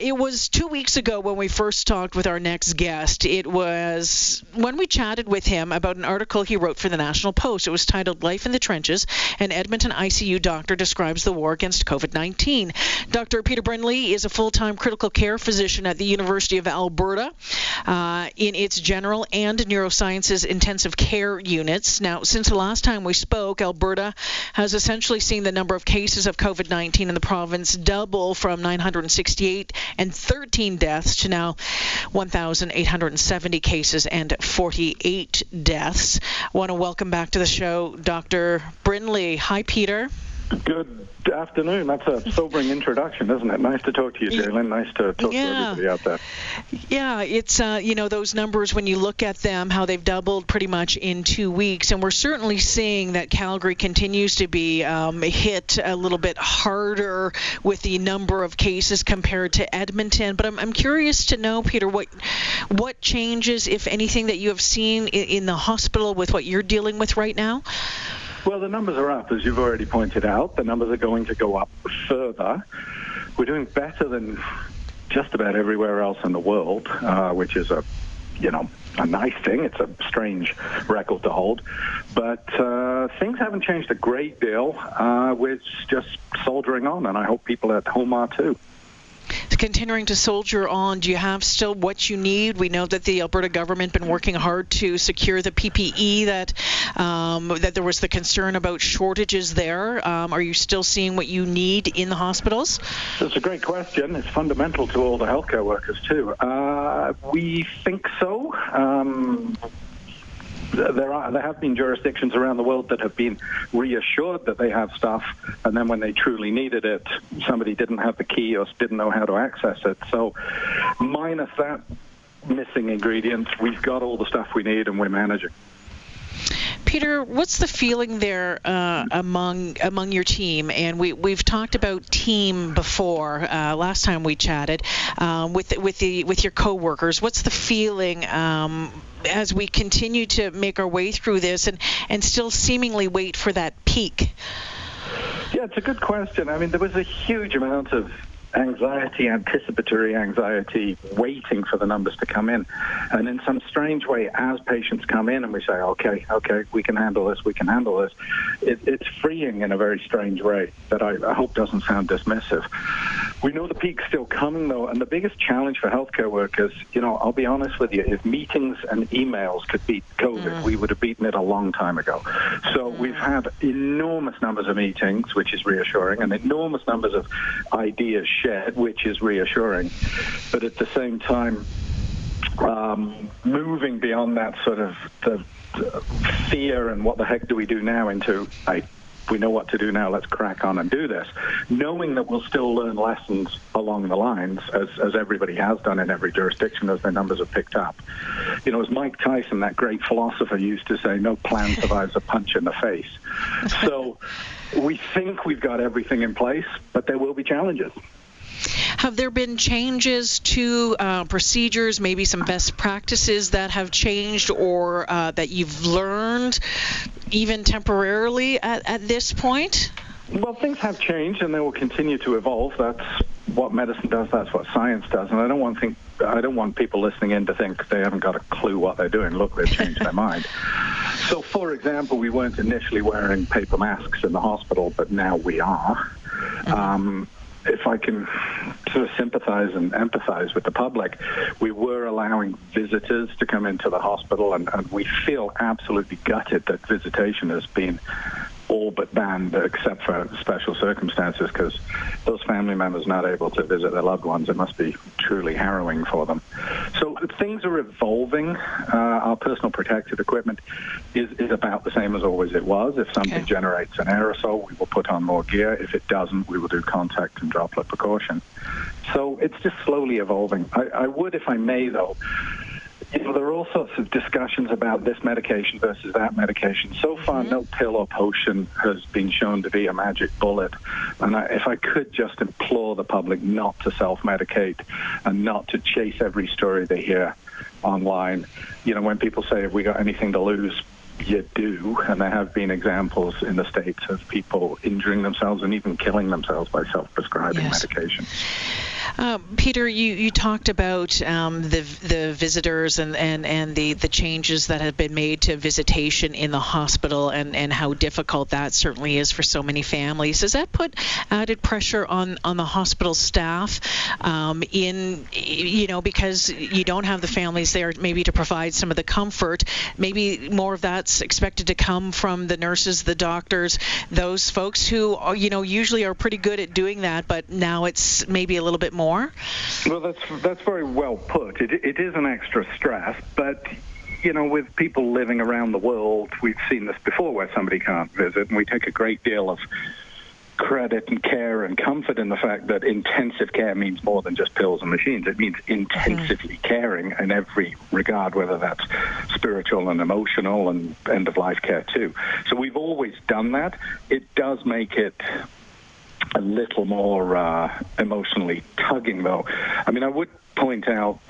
It was two weeks ago when we first talked with our next guest. It was when we chatted with him about an article he wrote for the National Post. It was titled Life in the Trenches An Edmonton ICU Doctor Describes the War Against COVID 19. Dr. Peter Brindley is a full time critical care physician at the University of Alberta uh, in its general and neurosciences intensive care units. Now, since the last time we spoke, Alberta has essentially seen the number of cases of COVID 19 in the province double from 968 and 13 deaths to now 1,870 cases and 48 deaths. I want to welcome back to the show Dr. Brindley. Hi, Peter. Good afternoon. That's a sobering introduction, isn't it? Nice to talk to you, Jaylen. Nice to talk yeah. to everybody out there. Yeah, it's uh, you know those numbers when you look at them, how they've doubled pretty much in two weeks, and we're certainly seeing that Calgary continues to be um, hit a little bit harder with the number of cases compared to Edmonton. But I'm, I'm curious to know, Peter, what what changes, if anything, that you have seen in, in the hospital with what you're dealing with right now. Well, the numbers are up, as you've already pointed out. The numbers are going to go up further. We're doing better than just about everywhere else in the world, uh, which is a, you know, a nice thing. It's a strange record to hold, but uh, things haven't changed a great deal. Uh, we're just soldiering on, and I hope people at home are too continuing to soldier on. Do you have still what you need? We know that the Alberta government been working hard to secure the PPE. That um, that there was the concern about shortages there. Um, are you still seeing what you need in the hospitals? That's a great question. It's fundamental to all the healthcare workers too. Uh, we think so. Um, there are there have been jurisdictions around the world that have been reassured that they have stuff, and then when they truly needed it, somebody didn't have the key or didn't know how to access it. So, minus that missing ingredient, we've got all the stuff we need, and we're managing. Peter, what's the feeling there uh, among among your team? And we we've talked about team before. Uh, last time we chatted um, with with the with your coworkers. What's the feeling um, as we continue to make our way through this and and still seemingly wait for that peak? Yeah, it's a good question. I mean, there was a huge amount of anxiety, anticipatory anxiety, waiting for the numbers to come in. And in some strange way, as patients come in and we say, okay, okay, we can handle this, we can handle this, it, it's freeing in a very strange way that I, I hope doesn't sound dismissive. We know the peak's still coming, though, and the biggest challenge for healthcare workers, you know, I'll be honest with you, if meetings and emails could beat COVID, mm. we would have beaten it a long time ago. So mm. we've had enormous numbers of meetings, which is reassuring, and enormous numbers of ideas shared, which is reassuring. But at the same time, um, moving beyond that sort of the, the fear and what the heck do we do now into I we know what to do now, let's crack on and do this, knowing that we'll still learn lessons along the lines, as, as everybody has done in every jurisdiction as their numbers have picked up. You know, as Mike Tyson, that great philosopher, used to say, no plan survives a punch in the face. So we think we've got everything in place, but there will be challenges. Have there been changes to uh, procedures, maybe some best practices that have changed or uh, that you've learned even temporarily at, at this point? Well, things have changed and they will continue to evolve. That's what medicine does. That's what science does. And I don't want think I don't want people listening in to think they haven't got a clue what they're doing. Look, they've changed their mind. So, for example, we weren't initially wearing paper masks in the hospital, but now we are. Mm-hmm. Um, if I can sort of sympathize and empathize with the public, we were allowing visitors to come into the hospital, and, and we feel absolutely gutted that visitation has been all but banned except for special circumstances because those family members not able to visit their loved ones, it must be truly harrowing for them. Things are evolving. Uh, our personal protective equipment is, is about the same as always it was. If something okay. generates an aerosol, we will put on more gear. If it doesn't, we will do contact and droplet precaution. So it's just slowly evolving. I, I would, if I may, though, you know, there are all sorts of discussions about this medication versus that medication. So far, mm-hmm. no pill or potion has been shown to be a magic bullet. And I, if I could just implore the public not to self-medicate and not to chase every story they hear online. You know, when people say, have we got anything to lose? you do, and there have been examples in the states of people injuring themselves and even killing themselves by self-prescribing yes. medication. Uh, Peter, you, you talked about um, the the visitors and, and, and the, the changes that have been made to visitation in the hospital and, and how difficult that certainly is for so many families. Does that put added pressure on, on the hospital staff um, in you know because you don't have the families there maybe to provide some of the comfort? Maybe more of that's expected to come from the nurses, the doctors, those folks who are, you know usually are pretty good at doing that, but now it's maybe a little bit more more? Well, that's that's very well put. It, it is an extra stress, but you know, with people living around the world, we've seen this before where somebody can't visit, and we take a great deal of credit and care and comfort in the fact that intensive care means more than just pills and machines. It means intensively mm-hmm. caring in every regard, whether that's spiritual and emotional and end of life care too. So we've always done that. It does make it a little more uh, emotionally tugging, though. I mean, I would point out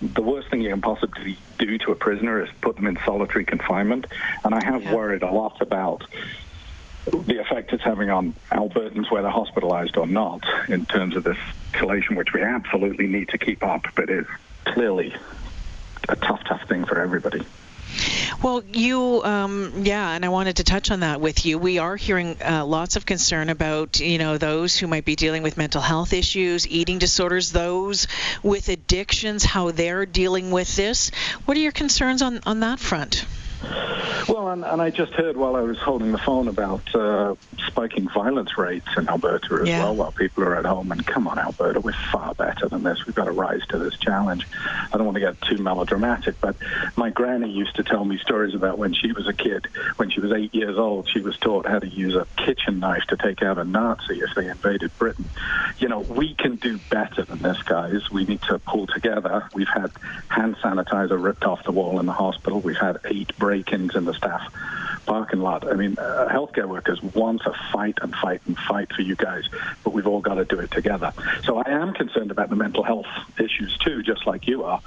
the worst thing you can possibly do to a prisoner is put them in solitary confinement, and I have yeah. worried a lot about the effect it's having on Albertans, whether hospitalized or not, in terms of this collation, which we absolutely need to keep up, but is clearly a tough, tough thing for everybody. Well, you, um, yeah, and I wanted to touch on that with you. We are hearing uh, lots of concern about, you know, those who might be dealing with mental health issues, eating disorders, those with addictions, how they're dealing with this. What are your concerns on, on that front? Well, and, and, I just heard while I was holding the phone about uh, spiking violence rates in Alberta as yeah. well while people are at home. And come on, Alberta, we're far better than this. We've got to rise to this challenge. I don't want to get too melodramatic, but my granny used to tell me stories about when she was a kid. When she was eight years old, she was taught how to use a kitchen knife to take out a Nazi if they invaded Britain. You know, we can do better than this, guys. We need to pull together. We've had hand sanitizer ripped off the wall in the hospital. We've had eight break-ins in the staff parking lot. I mean, uh, healthcare workers want to fight and fight and fight for you guys, but we've all got to do it together. So I am concerned about the mental health issues too, just like you are.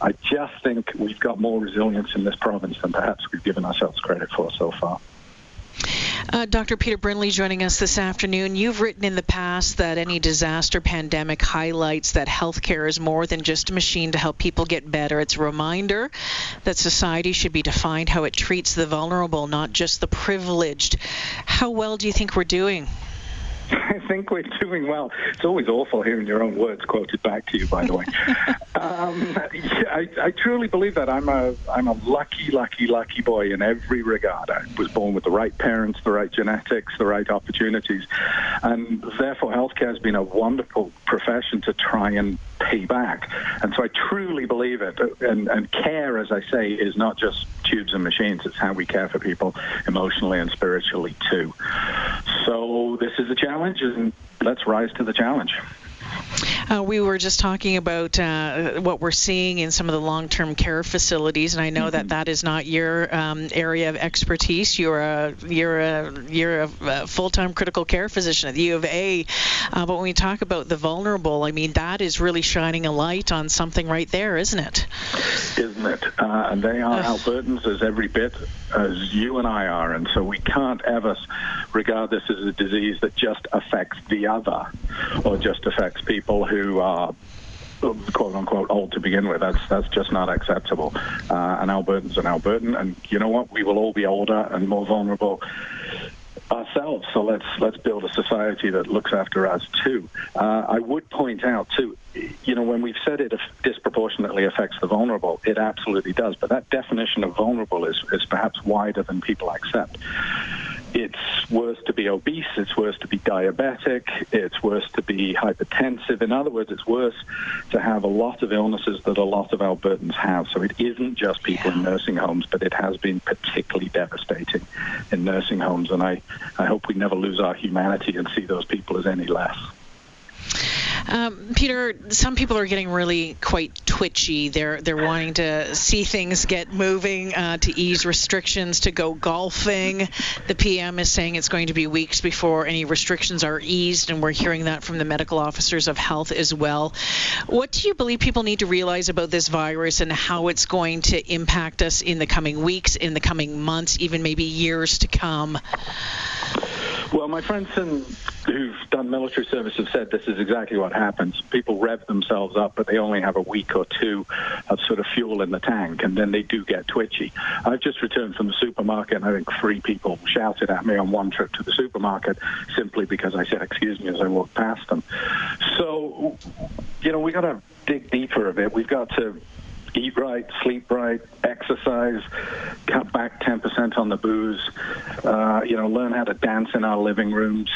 I just think we've got more resilience in this province than perhaps we've given ourselves credit for so far. Uh, Dr. Peter Brindley joining us this afternoon. You've written in the past that any disaster pandemic highlights that healthcare is more than just a machine to help people get better. It's a reminder that society should be defined how it treats the vulnerable, not just the privileged. How well do you think we're doing? I think we're doing well. It's always awful hearing your own words quoted back to you, by the way. um, yeah, I, I, truly believe that. I'm a, I'm a lucky, lucky, lucky boy in every regard. I was born with the right parents, the right genetics, the right opportunities. And therefore, healthcare has been a wonderful profession to try and pay back. And so I truly believe it. And, and care, as I say, is not just tubes and machines. It's how we care for people emotionally and spiritually, too. So this is a challenge, and let's rise to the challenge. Uh, we were just talking about uh, what we're seeing in some of the long-term care facilities, and I know mm-hmm. that that is not your um, area of expertise. You're a you're a you're a full-time critical care physician at the U of A. Uh, but when we talk about the vulnerable, I mean that is really shining a light on something right there, isn't it? Isn't it? Uh, and they are Albertans as every bit as you and I are, and so we can't ever regard this as a disease that just affects the other or just affects people who are quote unquote old to begin with. That's that's just not acceptable. Uh, an Albertan's an Albertan, and you know what? We will all be older and more vulnerable ourselves. So let's let's build a society that looks after us too. Uh, I would point out too, you know, when we've said it disproportionately affects the vulnerable, it absolutely does. But that definition of vulnerable is is perhaps wider than people accept it's worse to be obese, it's worse to be diabetic, it's worse to be hypertensive. In other words, it's worse to have a lot of illnesses that a lot of Albertans have. So it isn't just people yeah. in nursing homes, but it has been particularly devastating in nursing homes. And I, I hope we never lose our humanity and see those people as any less. Um, Peter, some people are getting really quite twitchy. They're they're wanting to see things get moving, uh, to ease restrictions, to go golfing. The PM is saying it's going to be weeks before any restrictions are eased, and we're hearing that from the medical officers of health as well. What do you believe people need to realize about this virus and how it's going to impact us in the coming weeks, in the coming months, even maybe years to come? Well, my friends in, who've done military service have said this is exactly what happens. People rev themselves up, but they only have a week or two of sort of fuel in the tank, and then they do get twitchy. I've just returned from the supermarket, and I think three people shouted at me on one trip to the supermarket simply because I said, excuse me, as I walked past them. So, you know, we've got to dig deeper a bit. We've got to eat right, sleep right, exercise, cut back 10% on the booze, uh, you know, learn how to dance in our living rooms,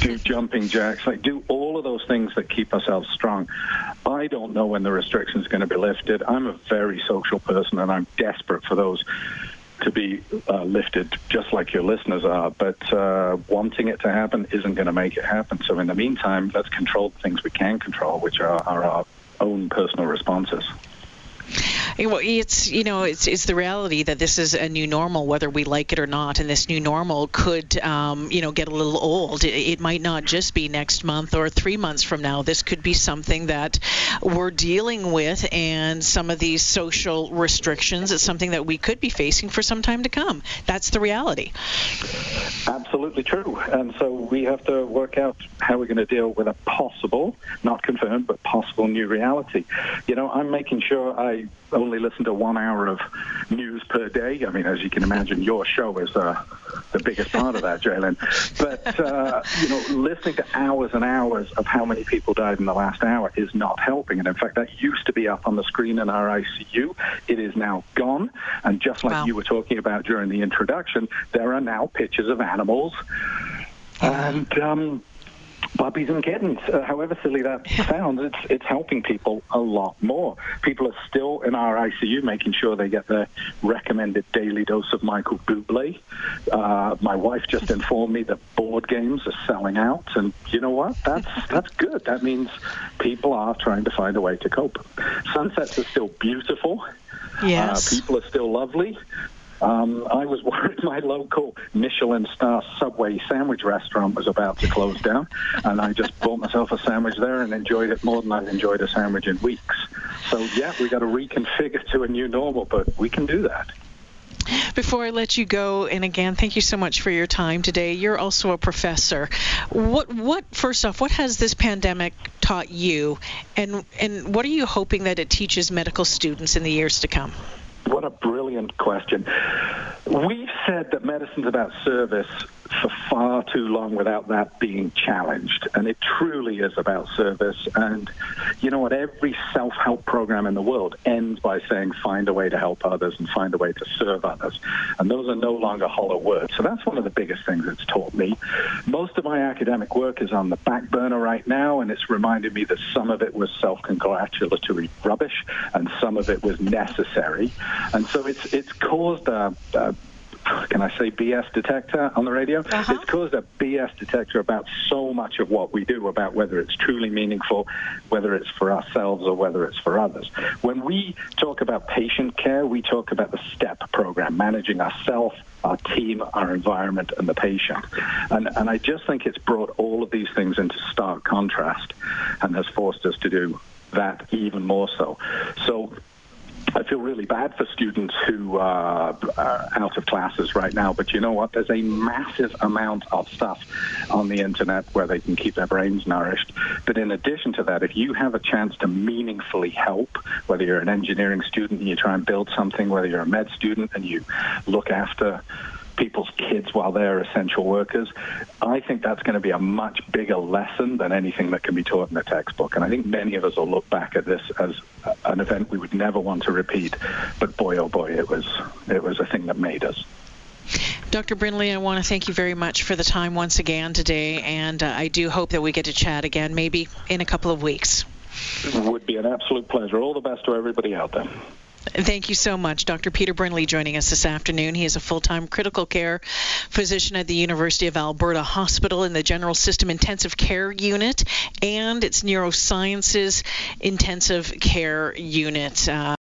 do jumping jacks, like do all of those things that keep ourselves strong. I don't know when the restrictions are going to be lifted. I'm a very social person and I'm desperate for those to be uh, lifted, just like your listeners are. But uh, wanting it to happen isn't going to make it happen. So in the meantime, let's control the things we can control, which are, are our own personal responses. Well, it's you know it's it's the reality that this is a new normal, whether we like it or not, and this new normal could um, you know get a little old. It, it, might not just be next month or three months from now. This could be something that we're dealing with, and some of these social restrictions is something that we could be facing for some time to come. That's the reality. Absolutely true, and so we have to work out how we're going to deal with a possible, not confirmed, but possible new reality. You know, I'm making sure I only listen to one hour of news per day. I mean, as you can imagine, your show is uh, the biggest part of that, Jalen. But, uh, you know, listening to hours and hours of how many people died in the last hour is not helping. And in fact, that used to be up on the screen in our ICU. It is now gone. And just like wow. you were talking about during the introduction, there are now pictures of animals. And um, puppies and kittens. Uh, however silly that sounds, it's it's helping people a lot more. People are still in our ICU making sure they get their recommended daily dose of Michael Bublé. Uh, my wife just informed me that board games are selling out, and you know what? That's that's good. That means people are trying to find a way to cope. Sunsets are still beautiful. Yes. Uh, people are still lovely. Um, I was worried my local Michelin star Subway sandwich restaurant was about to close down, and I just bought myself a sandwich there and enjoyed it more than I've enjoyed a sandwich in weeks. So, yeah, we got to reconfigure to a new normal, but we can do that. Before I let you go, and again, thank you so much for your time today. You're also a professor. What, what, first off, what has this pandemic taught you, and and what are you hoping that it teaches medical students in the years to come? What a brilliant question. We've said that medicine's about service for far too long without that being challenged. And it truly is about service. And you know what? Every self help program in the world ends by saying, find a way to help others and find a way to serve others. And those are no longer hollow words. So that's one of the biggest things it's taught me. Most of my academic work is on the back burner right now, and it's reminded me that some of it was self congratulatory rubbish and some of it was necessary. And so it's, it's caused a, a can I say BS detector on the radio? Uh-huh. It's caused a BS detector about so much of what we do, about whether it's truly meaningful, whether it's for ourselves or whether it's for others. When we talk about patient care, we talk about the STEP program, managing ourselves, our team, our environment, and the patient. And, and I just think it's brought all of these things into stark contrast and has forced us to do that even more so. So I feel really bad for students who uh, are out of classes right now, but you know what? There's a massive amount of stuff on the internet where they can keep their brains nourished. But in addition to that, if you have a chance to meaningfully help, whether you're an engineering student and you try and build something, whether you're a med student and you look after people's kids while they're essential workers. I think that's going to be a much bigger lesson than anything that can be taught in a textbook. And I think many of us will look back at this as an event we would never want to repeat. But boy, oh boy, it was it was a thing that made us. Dr. Brindley, I want to thank you very much for the time once again today, and uh, I do hope that we get to chat again, maybe in a couple of weeks. It would be an absolute pleasure. All the best to everybody out there. Thank you so much, Dr. Peter Brindley, joining us this afternoon. He is a full time critical care physician at the University of Alberta Hospital in the General System Intensive Care Unit and its Neurosciences Intensive Care Unit. Uh,